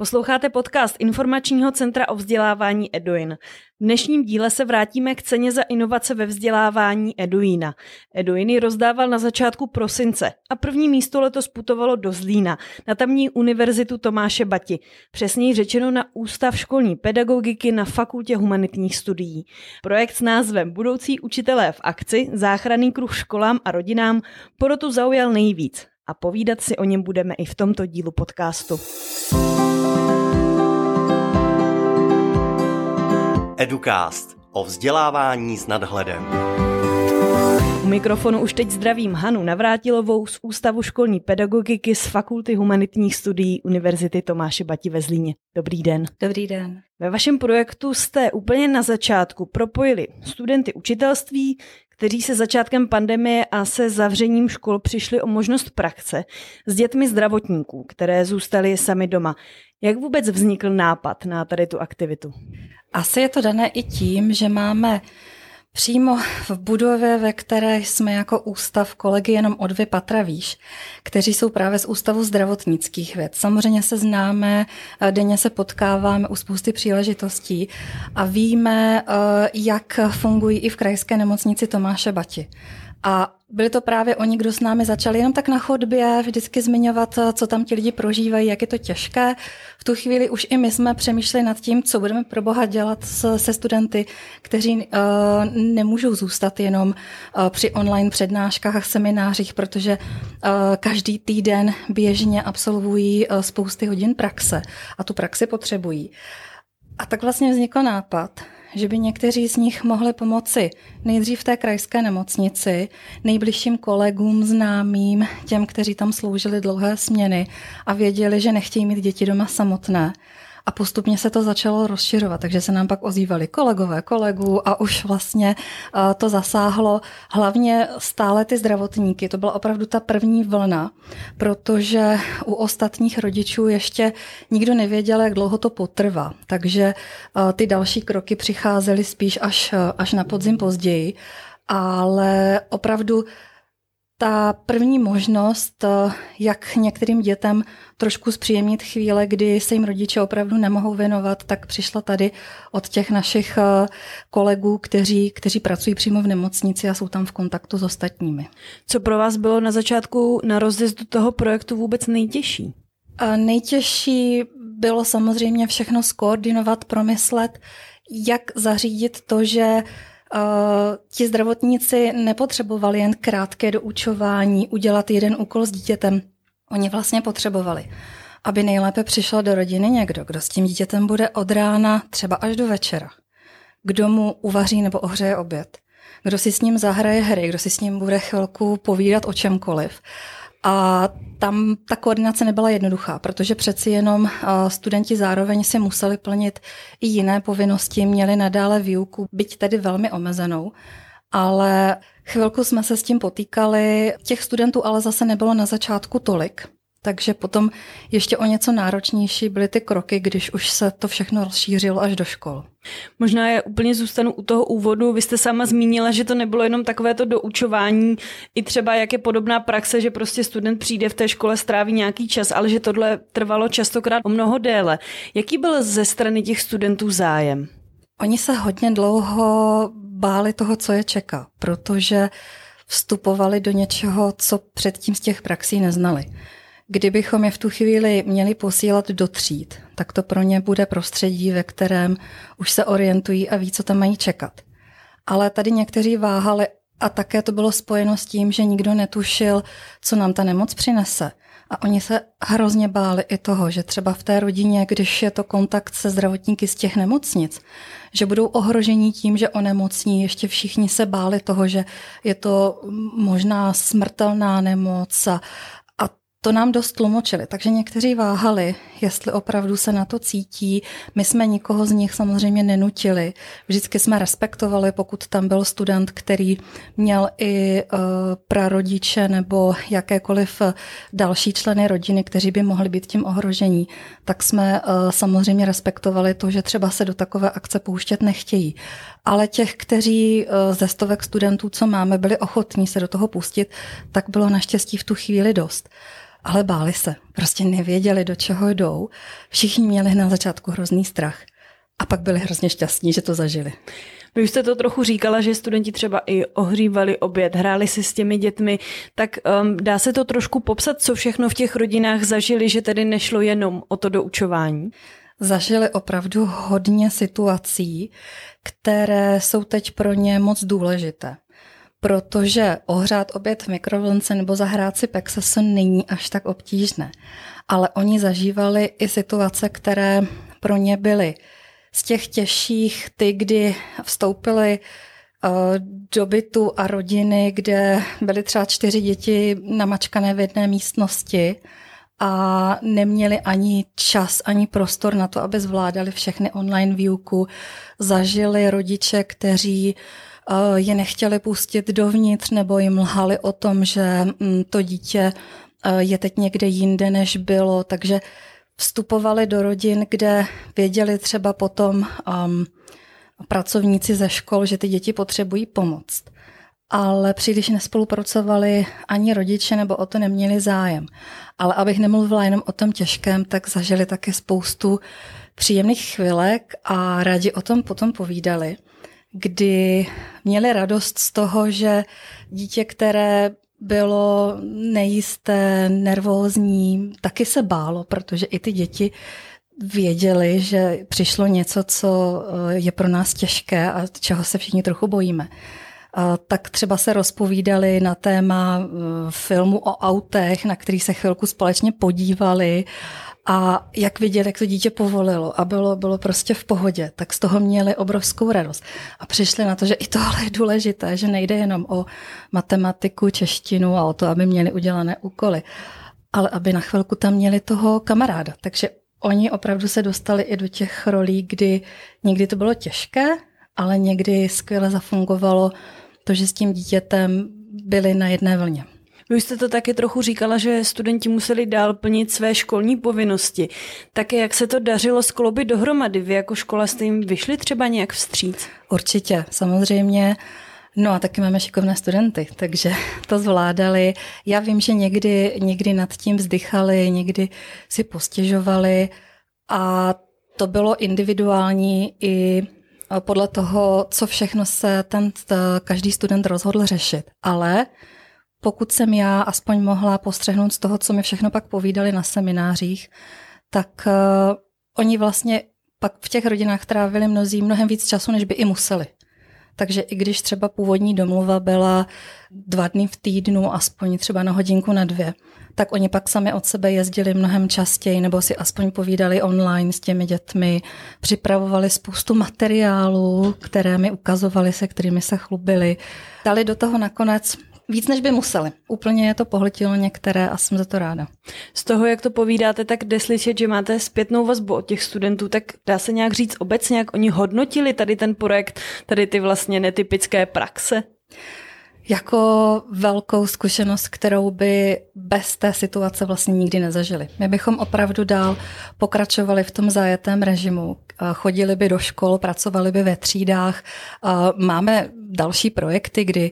Posloucháte podcast Informačního centra o vzdělávání Eduin. V dnešním díle se vrátíme k ceně za inovace ve vzdělávání Eduina. Eduin ji rozdával na začátku prosince a první místo letos putovalo do Zlína, na tamní univerzitu Tomáše Bati, přesněji řečeno na Ústav školní pedagogiky na Fakultě humanitních studií. Projekt s názvem Budoucí učitelé v akci, záchranný kruh školám a rodinám porotu zaujal nejvíc a povídat si o něm budeme i v tomto dílu podcastu. Educast o vzdělávání s nadhledem. U mikrofonu už teď zdravím Hanu Navrátilovou z Ústavu školní pedagogiky z Fakulty humanitních studií Univerzity Tomáše Bati ve Zlíně. Dobrý den. Dobrý den. Ve vašem projektu jste úplně na začátku propojili studenty učitelství, kteří se začátkem pandemie a se zavřením škol přišli o možnost praxe s dětmi zdravotníků, které zůstaly sami doma. Jak vůbec vznikl nápad na tady tu aktivitu? Asi je to dané i tím, že máme přímo v budově, ve které jsme jako ústav kolegy jenom o dvě patra výš, kteří jsou právě z Ústavu zdravotnických věd. Samozřejmě se známe, denně se potkáváme u spousty příležitostí a víme, eh, jak fungují i v krajské nemocnici Tomáše Bati. A byli to právě oni, kdo s námi začali jenom tak na chodbě vždycky zmiňovat, co tam ti lidi prožívají, jak je to těžké. V tu chvíli už i my jsme přemýšleli nad tím, co budeme pro boha dělat se studenty, kteří uh, nemůžou zůstat jenom uh, při online přednáškách a seminářích, protože uh, každý týden běžně absolvují uh, spousty hodin praxe a tu praxi potřebují. A tak vlastně vznikl nápad, že by někteří z nich mohli pomoci nejdřív té krajské nemocnici, nejbližším kolegům, známým, těm, kteří tam sloužili dlouhé směny a věděli, že nechtějí mít děti doma samotné a postupně se to začalo rozšiřovat, takže se nám pak ozývali kolegové kolegů a už vlastně eh, to zasáhlo hlavně stále ty zdravotníky. To byla opravdu ta první vlna, protože u ostatních rodičů ještě nikdo nevěděl, jak dlouho to potrvá. Takže eh, ty další kroky přicházely spíš až, eh, až na podzim později. Ale opravdu ta první možnost, eh, jak některým dětem trošku zpříjemnit chvíle, kdy se jim rodiče opravdu nemohou věnovat, tak přišla tady od těch našich eh, kolegů, kteří, kteří pracují přímo v nemocnici a jsou tam v kontaktu s ostatními. Co pro vás bylo na začátku na rozjezdu toho projektu vůbec nejtěžší? A nejtěžší bylo samozřejmě všechno skoordinovat, promyslet, jak zařídit to, že ti zdravotníci nepotřebovali jen krátké doučování, udělat jeden úkol s dítětem. Oni vlastně potřebovali, aby nejlépe přišel do rodiny někdo, kdo s tím dítětem bude od rána třeba až do večera. Kdo mu uvaří nebo ohřeje oběd. Kdo si s ním zahraje hry, kdo si s ním bude chvilku povídat o čemkoliv. A tam ta koordinace nebyla jednoduchá, protože přeci jenom studenti zároveň si museli plnit i jiné povinnosti, měli nadále výuku, byť tedy velmi omezenou. Ale chvilku jsme se s tím potýkali. Těch studentů ale zase nebylo na začátku tolik. Takže potom ještě o něco náročnější byly ty kroky, když už se to všechno rozšířilo až do škol. Možná je úplně zůstanu u toho úvodu. Vy jste sama zmínila, že to nebylo jenom takové to doučování, i třeba jak je podobná praxe, že prostě student přijde v té škole, stráví nějaký čas, ale že tohle trvalo častokrát o mnoho déle. Jaký byl ze strany těch studentů zájem? Oni se hodně dlouho báli toho, co je čeká, protože vstupovali do něčeho, co předtím z těch praxí neznali. Kdybychom je v tu chvíli měli posílat do tříd, tak to pro ně bude prostředí, ve kterém už se orientují a ví, co tam mají čekat. Ale tady někteří váhali a také to bylo spojeno s tím, že nikdo netušil, co nám ta nemoc přinese. A oni se hrozně báli i toho, že třeba v té rodině, když je to kontakt se zdravotníky z těch nemocnic, že budou ohrožení tím, že onemocní. Ještě všichni se báli toho, že je to možná smrtelná nemoc a, to nám dost tlumočili, takže někteří váhali, jestli opravdu se na to cítí. My jsme nikoho z nich samozřejmě nenutili. Vždycky jsme respektovali, pokud tam byl student, který měl i uh, prarodiče nebo jakékoliv další členy rodiny, kteří by mohli být tím ohrožení, tak jsme uh, samozřejmě respektovali to, že třeba se do takové akce pouštět nechtějí. Ale těch, kteří uh, ze stovek studentů, co máme, byli ochotní se do toho pustit, tak bylo naštěstí v tu chvíli dost. ale báli se. Prostě nevěděli, do čeho jdou. Všichni měli na začátku hrozný strach. A pak byli hrozně šťastní, že to zažili. Vy už jste to trochu říkala, že studenti třeba i ohřívali oběd, hráli si s těmi dětmi, tak um, dá se to trošku popsat, co všechno v těch rodinách zažili, že tedy nešlo jenom o to doučování? Zažili opravdu hodně situací, které jsou teď pro ně moc důležité. Protože ohřát oběd v mikrovlnce nebo zahrát si Pexaso není až tak obtížné. Ale oni zažívali i situace, které pro ně byly z těch těžších, ty, kdy vstoupily eh, do bytu a rodiny, kde byly třeba čtyři děti namačkané v jedné místnosti a neměli ani čas, ani prostor na to, aby zvládali všechny online výuku. Zažili rodiče, kteří eh, je nechtěli pustit dovnitř nebo jim lhali o tom, že mm, to dítě eh, je teď někde jinde, než bylo, takže vstupovali do rodin, kde věděli třeba potom um, pracovníci ze škol, že ty děti potřebují pomoc. Ale příliš nespolupracovali ani rodiče, nebo o to neměli zájem. Ale abych nemluvila jenom o tom těžkém, tak zažili také spoustu příjemných chvilek a rádi o tom potom povídali, kdy měli radost z toho, že dítě, které bylo nejisté, nervózní, taky se bálo, protože i ty děti věděli, že přišlo něco, co eh, je pro nás těžké a čeho se všichni trochu bojíme. Tak třeba se rozpovídali na téma eh, filmu o autech, na který se chvilku společně podívali a jak viděli, jak to dítě povolilo a bylo, bylo prostě v pohodě, tak z toho měli obrovskou radost. A přišli na to, že i tohle je důležité, že nejde jenom o matematiku, češtinu a o to, aby měli udělané úkoly, ale aby na chvilku tam měli toho kamaráda. Takže oni opravdu se dostali i do těch rolí, kdy někdy to bylo těžké, ale někdy skvěle zafungovalo to, že s tím dítětem byli na jedné vlně. Vy jste to taky trochu říkala, že studenti museli dál plnit své školní povinnosti. Také jak se to dařilo skloubit dohromady? Vy jako škola jste jim vyšli třeba nějak vstříc? Určitě, samozřejmě. No a taky máme šikovné studenty, takže to zvládali. Já vím, že někdy, někdy nad tím vzdychali, někdy si postěžovali a to bylo individuální i podle toho, co všechno se ten každý student rozhodl řešit. Ale pokud jsem já aspoň mohla postřehnout z toho, co mi všechno pak povídali na seminářích, tak uh, oni vlastně pak v těch rodinách trávili mnozí mnohem víc času, než by i museli. Takže i když třeba původní domluva byla dva dny v týdnu, aspoň třeba na hodinku na dvě, tak oni pak sami od sebe jezdili mnohem častěji nebo si aspoň povídali online s těmi dětmi, připravovali spoustu materiálů, které mi ukazovali, se kterými se chlubili. Dali do toho nakonec Víc, než by museli. Úplně je to pohltilo některé a jsem za to ráda. Z toho, jak to povídáte, tak jde slyšet, že máte zpětnou vazbu od těch studentů, tak dá se nějak říct obecně, jak oni hodnotili tady ten projekt, tady ty vlastně netypické praxe? Jako velkou zkušenost, kterou by bez té situace vlastně nikdy nezažili. My bychom opravdu dál pokračovali v tom zajetém režimu, chodili by do škol, pracovali by ve třídách. Máme další projekty, kdy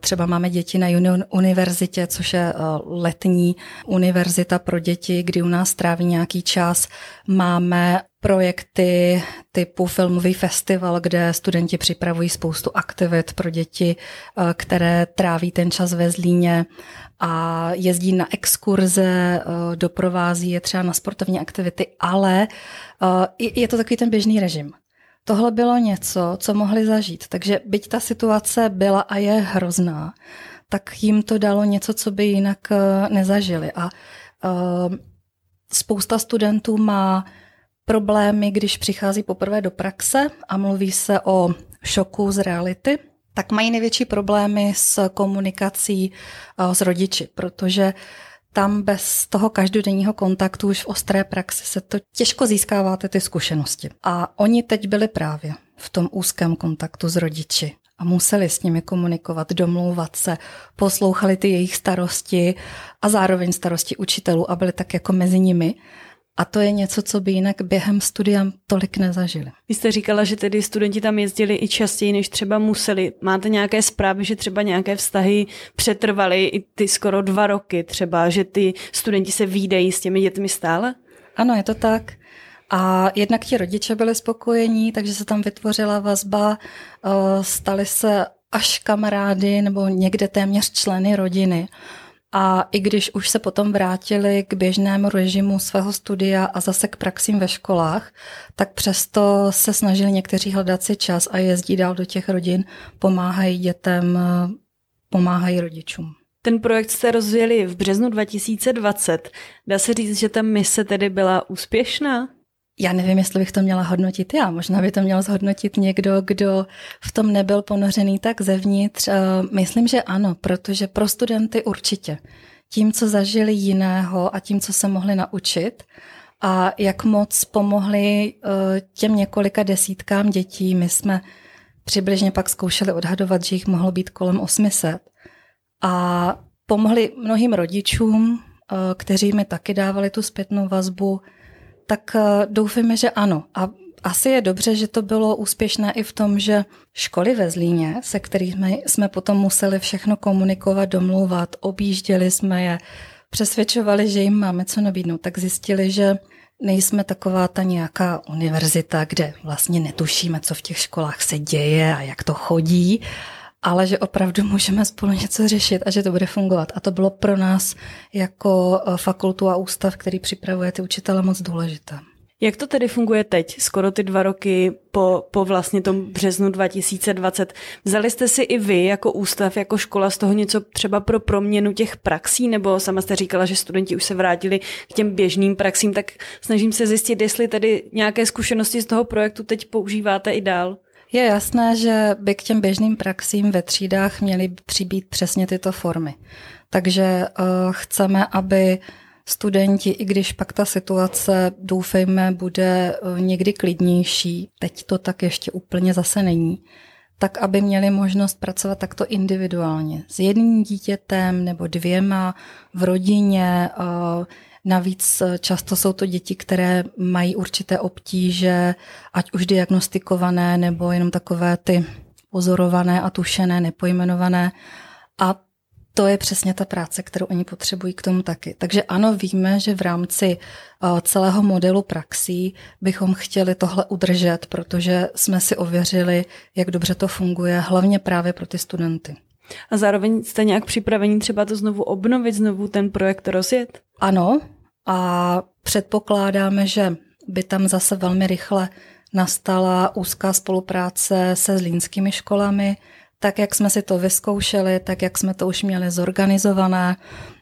třeba máme děti na univerzitě, což je letní univerzita pro děti, kdy u nás tráví nějaký čas. Máme projekty typu filmový festival, kde studenti připravují spoustu aktivit pro děti, eh, které tráví ten čas ve Zlíně a jezdí na exkurze, eh, doprovází je třeba na sportovní aktivity, ale eh, je to takový ten běžný režim. Tohle bylo něco, co mohli zažít, takže byť ta situace byla a je hrozná, tak jim to dalo něco, co by jinak nezažili. A spousta studentů má problémy, když přichází poprvé do praxe a mluví se o šoku z reality, tak mají největší problémy s komunikací eh, s rodiči, protože tam bez toho každodenního kontaktu už v ostré praxi se to těžko získáváte ty zkušenosti. A oni teď byli právě v tom úzkém kontaktu s rodiči a museli s nimi komunikovat, domlouvat se, poslouchali ty jejich starosti a zároveň starosti učitelů a byli tak jako mezi nimi. A to je něco, co by jinak během studia tolik nezažili. Vy jste říkala, že tedy studenti tam jezdili i častěji, než třeba museli. Máte nějaké zprávy, že třeba nějaké vztahy přetrvaly i ty skoro dva roky třeba, že ty studenti se výdají s těmi dětmi stále? Ano, je to tak. A jednak ti rodiče byli spokojení, takže se tam vytvořila vazba, eh, stali se až kamarády nebo někde téměř členy rodiny. A i když už se potom vrátili k běžnému režimu svého studia a zase k praxím ve školách, tak přesto se snažili někteří hledat si čas a jezdí dál do těch rodin, pomáhají dětem, pomáhají rodičům. Ten projekt jste rozjeli v březnu 2020. Dá se říct, že ta mise tedy byla úspěšná? Já nevím, jestli bych to měla hodnotit já. Možná by to měl zhodnotit někdo, kdo v tom nebyl ponořený tak zevnitř. Eh, myslím, že ano, protože pro studenty určitě. Tím, co zažili jiného a tím, co se mohli naučit a jak moc pomohli eh, těm několika desítkám dětí. My jsme přibližně pak zkoušeli odhadovat, že jich mohlo být kolem 800. A pomohli mnohým rodičům, eh, kteří mi taky dávali tu zpětnou vazbu, tak eh, doufáme, že ano. A asi je dobře, že to bylo úspěšné i v tom, že školy ve Zlíně, se kterými jsme potom museli všechno komunikovat, domlouvat, objížděli jsme je, přesvědčovali, že jim máme co nabídnout, tak zjistili, že nejsme taková ta nějaká univerzita, kde vlastně netušíme, co v těch školách se děje a jak to chodí, ale že opravdu můžeme spolu něco řešit a že to bude fungovat. A to bylo pro nás jako eh, fakultu a ústav, který připravuje ty učitele, moc důležité. Jak to tedy funguje teď, skoro ty dva roky po, po vlastně tom březnu 2020? Vzali jste si i vy jako ústav, jako škola z toho něco třeba pro proměnu těch praxí, nebo sama jste říkala, že studenti už se vrátili k těm běžným praxím, tak snažím se zjistit, jestli tedy nějaké zkušenosti z toho projektu teď používáte i dál. Je jasné, že by k těm běžným praxím ve třídách měly přibít přesně tyto formy. Takže uh, chceme, aby studenti, i když pak ta situace, doufejme, bude uh, někdy klidnější, teď to tak ještě úplně zase není, tak aby měli možnost pracovat takto individuálně s jedním dítětem nebo dvěma v rodině, uh, Navíc eh, často jsou to děti, které mají určité obtíže, ať už diagnostikované nebo jenom takové ty pozorované a tušené, nepojmenované. A to je přesně ta práce, kterou oni potřebují k tomu taky. Takže ano, víme, že v rámci eh, celého modelu praxí bychom chtěli tohle udržet, protože jsme si ověřili, jak dobře to funguje, hlavně právě pro ty studenty. A zároveň jste nějak připraveni třeba to znovu obnovit, znovu ten projekt rozjet? Ano, a předpokládáme, že by tam zase velmi rychle nastala úzká spolupráce se zlínskými školami, tak jak jsme si to vyzkoušeli, tak jak jsme to už měli zorganizované.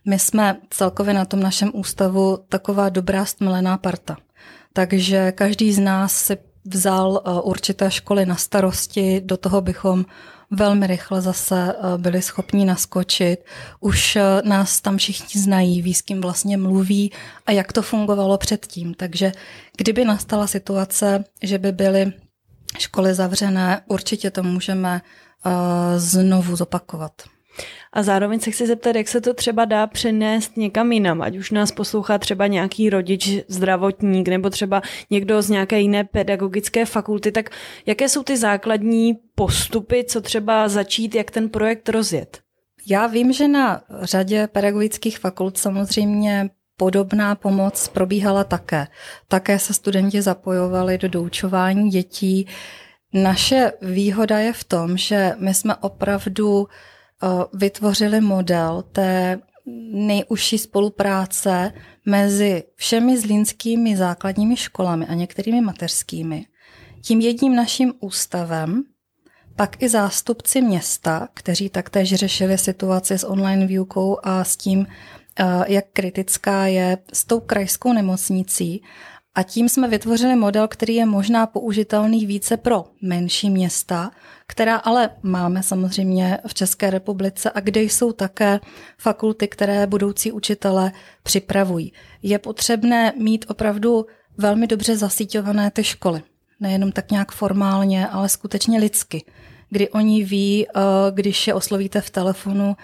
My jsme celkově na tom našem ústavu taková dobrá stmelená parta. Takže každý z nás si vzal eh, určité školy na starosti, do toho bychom velmi rychle zase eh, byli schopni naskočit. Už eh, nás tam všichni znají, ví, s kým vlastně mluví a jak to fungovalo předtím. Takže kdyby nastala situace, že by byly školy zavřené, určitě to můžeme znovu zopakovat. A zároveň se chci zeptat, jak se to třeba dá přenést někam jinam, ať už nás poslouchá třeba nějaký rodič, zdravotník nebo třeba někdo z nějaké jiné pedagogické fakulty, tak jaké jsou ty základní postupy, co třeba začít, jak ten projekt rozjet? Já vím, že na řadě pedagogických fakult samozřejmě podobná pomoc probíhala také. Také se studenti zapojovali do doučování dětí. Naše výhoda je v tom, že my jsme opravdu vytvořili model té nejužší spolupráce mezi všemi zlínskými základními školami a některými mateřskými. Tím jedním naším ústavem, pak i zástupci města, kteří taktéž řešili situaci s online výukou a s tím, jak kritická je s tou krajskou nemocnicí a tím jsme vytvořili model, který je možná použitelný více pro menší města, která ale máme samozřejmě v České republice a kde jsou také fakulty, které budoucí učitele připravují. Je potřebné mít opravdu velmi dobře zasíťované ty školy. Nejenom tak nějak formálně, ale skutečně lidsky. Kdy oni ví, eh, když je oslovíte v telefonu,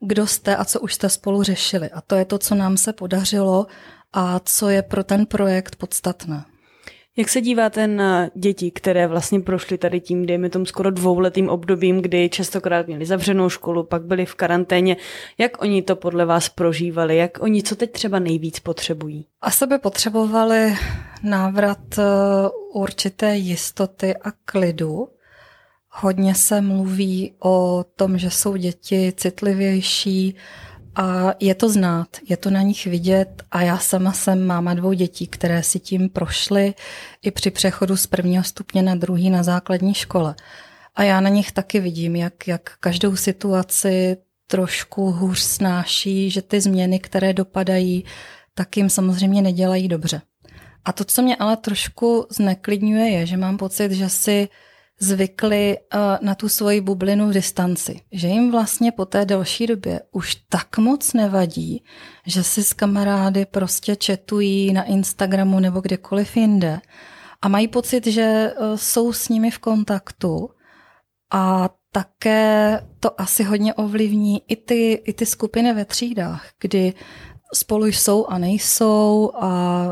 kdo jste a co už jste spolu řešili. A to je to, co nám se podařilo a co je pro ten projekt podstatné. Jak se díváte na děti, které vlastně prošly tady tím, dejme tomu skoro dvouletým obdobím, kdy častokrát měli zavřenou školu, pak byli v karanténě. Jak oni to podle vás prožívali? Jak oni co teď třeba nejvíc potřebují? A by potřebovali návrat eh, určité jistoty a klidu. Hodně se mluví o tom, že jsou děti citlivější, a je to znát, je to na nich vidět a já sama jsem máma dvou dětí, které si tím prošly i při přechodu z prvního stupně na druhý na základní škole. A já na nich taky vidím, jak, jak každou situaci trošku hůř snáší, že ty změny, které dopadají, tak jim samozřejmě nedělají dobře. A to, co mě ale trošku zneklidňuje, je, že mám pocit, že si zvykli eh, na tu svoji bublinu v distanci. Že jim vlastně po té delší době už tak moc nevadí, že si s kamarády prostě četují na Instagramu nebo kdekoliv jinde a mají pocit, že eh, jsou s nimi v kontaktu a také to asi hodně ovlivní i ty, i ty skupiny ve třídách, kdy spolu jsou a nejsou a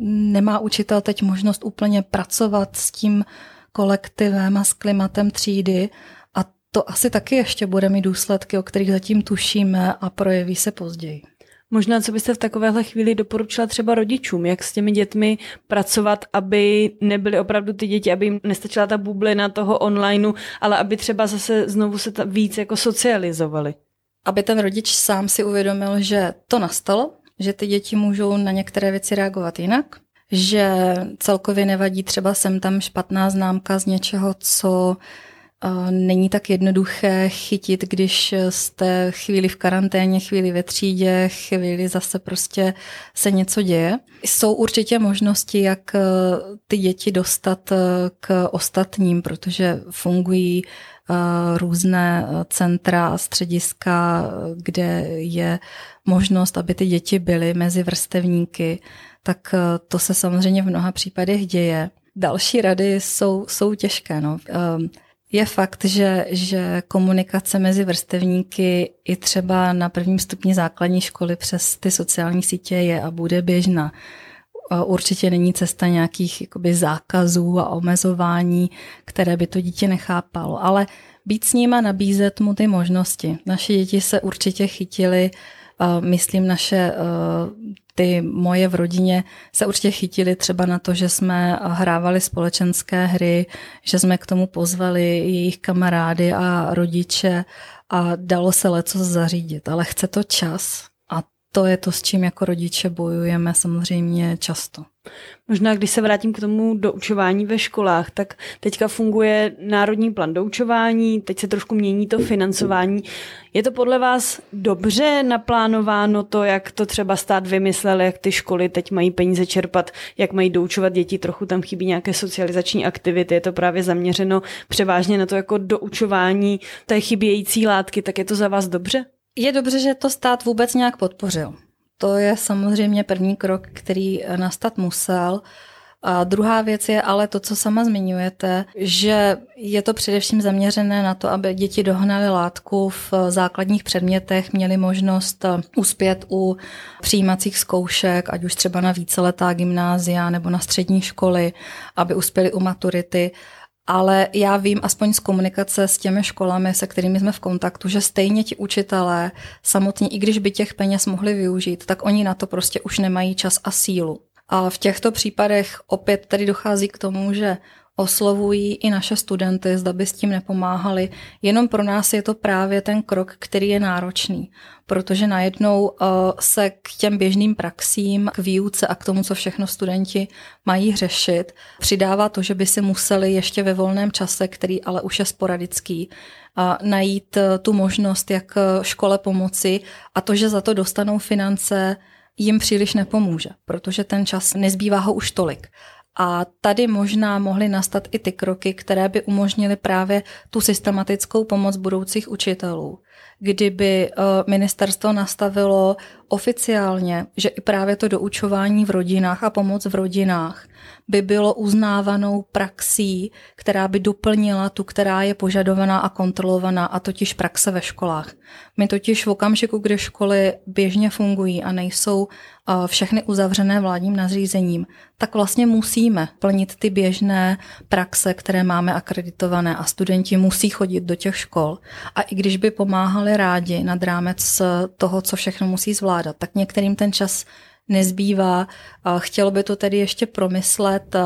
nemá učitel teď možnost úplně pracovat s tím kolektivem a s klimatem třídy a to asi taky ještě bude mít důsledky, o kterých zatím tušíme a projeví se později. Možná, co byste v takovéhle chvíli doporučila třeba rodičům, jak s těmi dětmi pracovat, aby nebyly opravdu ty děti, aby jim nestačila ta bublina toho onlineu, ale aby třeba zase znovu se ta víc jako socializovali. Aby ten rodič sám si uvědomil, že to nastalo, že ty děti můžou na některé věci reagovat jinak, že celkově nevadí třeba sem tam špatná známka z něčeho, co eh, není tak jednoduché chytit, když jste chvíli v karanténě, chvíli ve třídě, chvíli zase prostě se něco děje. Jsou určitě možnosti, jak eh, ty děti dostat eh, k ostatním, protože fungují různé centra a střediska, kde je možnost, aby ty děti byly mezi vrstevníky tak eh, to se samozřejmě v mnoha případech děje. Další rady jsou, jsou těžké. No. Ehm, je fakt, že, že komunikace mezi vrstevníky i třeba na prvním stupni základní školy přes ty sociální sítě je a bude běžná. Určitě není cesta nějakých jakoby, zákazů a omezování, které by to dítě nechápalo, ale být s ním a nabízet mu ty možnosti. Naše děti se určitě chytily myslím, naše eh, ty moje v rodině se určitě chytili třeba na to, že jsme hrávali společenské hry, že jsme k tomu pozvali jejich kamarády a rodiče a dalo se leco zařídit, ale chce to čas a to je to, s čím jako rodiče bojujeme samozřejmě často. Možná, když se vrátím k tomu doučování ve školách, tak teďka funguje národní plán doučování, teď se trošku mění to financování. Je to podle vás dobře naplánováno to, jak to třeba stát vymyslel, jak ty školy teď mají peníze čerpat, jak mají doučovat děti, trochu tam chybí nějaké socializační aktivity, je to právě zaměřeno převážně na to jako doučování té chybějící látky, tak je to za vás dobře? Je dobře, že to stát vůbec nějak podpořil. To je samozřejmě první krok, který nastat musel. A druhá věc je ale to, co sama zmiňujete, že je to především zaměřené na to, aby děti dohnaly látku v základních předmětech, měly možnost uspět u přijímacích zkoušek, ať už třeba na víceletá gymnázia nebo na střední školy, aby uspěli u maturity ale já vím aspoň z komunikace s těmi školami, se kterými jsme v kontaktu, že stejně ti učitelé samotní, i když by těch peněz mohli využít, tak oni na to prostě už nemají čas a sílu. A v těchto případech opět tady dochází k tomu, že oslovují i naše studenty, zda by s tím nepomáhali. Jenom pro nás je to právě ten krok, který je náročný, protože najednou uh, se k těm běžným praxím, k výuce a k tomu, co všechno studenti mají řešit, přidává to, že by si museli ještě ve volném čase, který ale už je sporadický, uh, najít uh, tu možnost, jak škole pomoci a to, že za to dostanou finance, jim příliš nepomůže, protože ten čas nezbývá ho už tolik. A tady možná mohly nastat i ty kroky, které by umožnily právě tu systematickou pomoc budoucích učitelů. Kdyby eh, ministerstvo nastavilo oficiálně, že i právě to doučování v rodinách a pomoc v rodinách by bylo uznávanou praxí, která by doplnila tu, která je požadovaná a kontrolovaná, a totiž praxe ve školách. My totiž v okamžiku, kdy školy běžně fungují a nejsou všechny uzavřené vládním nařízením, tak vlastně musíme plnit ty běžné praxe, které máme akreditované a studenti musí chodit do těch škol. A i když by pomáhali rádi nad rámec toho, co všechno musí zvládat, tak některým ten čas nezbývá. Chtělo by to tedy ještě promyslet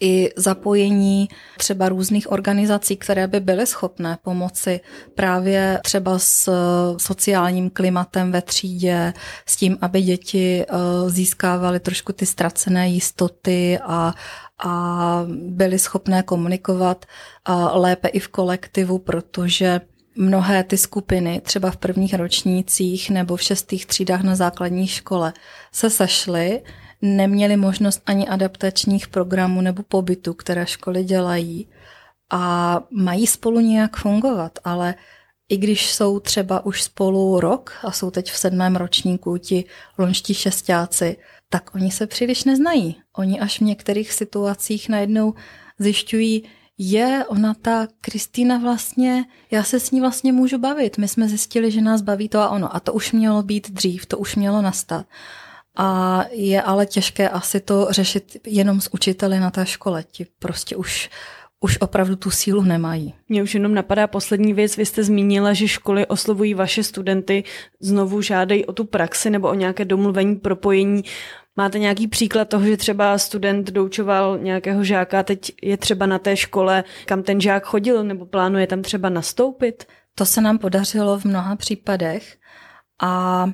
i zapojení třeba různých organizací, které by byly schopné pomoci právě třeba s sociálním klimatem ve třídě, s tím, aby děti získávaly trošku ty ztracené jistoty a, a byly schopné komunikovat lépe i v kolektivu, protože mnohé ty skupiny, třeba v prvních ročnících nebo v šestých třídách na základní škole, se sešly, neměli možnost ani adaptačních programů nebo pobytu, které školy dělají a mají spolu nějak fungovat, ale i když jsou třeba už spolu rok a jsou teď v sedmém ročníku ti lonští šestáci, tak oni se příliš neznají. Oni až v některých situacích najednou zjišťují, je, ona ta Kristýna vlastně, já se s ní vlastně můžu bavit. My jsme zjistili, že nás baví to a ono. A to už mělo být dřív, to už mělo nastat. A je ale těžké asi to řešit jenom s učiteli na té škole. Ti prostě už už opravdu tu sílu nemají. Mně už jenom napadá poslední věc. Vy jste zmínila, že školy oslovují vaše studenty, znovu žádají o tu praxi nebo o nějaké domluvení, propojení. Máte nějaký příklad toho, že třeba student doučoval nějakého žáka, teď je třeba na té škole, kam ten žák chodil, nebo plánuje tam třeba nastoupit? To se nám podařilo v mnoha případech a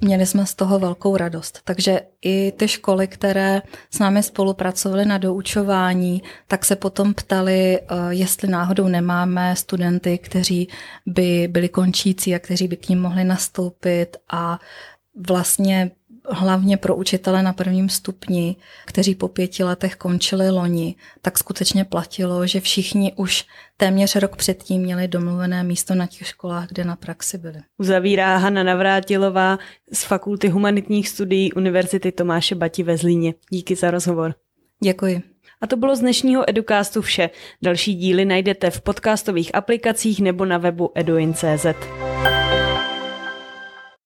Měli jsme z toho velkou radost. Takže i ty školy, které s námi spolupracovaly na doučování, tak se potom ptali, eh, jestli náhodou nemáme studenty, kteří by byli končící a kteří by k ním mohli nastoupit a vlastně hlavně pro učitele na prvním stupni, kteří po pěti letech končili loni, tak skutečně platilo, že všichni už téměř rok předtím měli domluvené místo na těch školách, kde na praxi byli. Uzavírá Hanna Navrátilová z Fakulty humanitních studií Univerzity Tomáše Bati ve Zlíně. Díky za rozhovor. Děkuji. A to bylo z dnešního Educastu vše. Další díly najdete v podcastových aplikacích nebo na webu eduin.cz.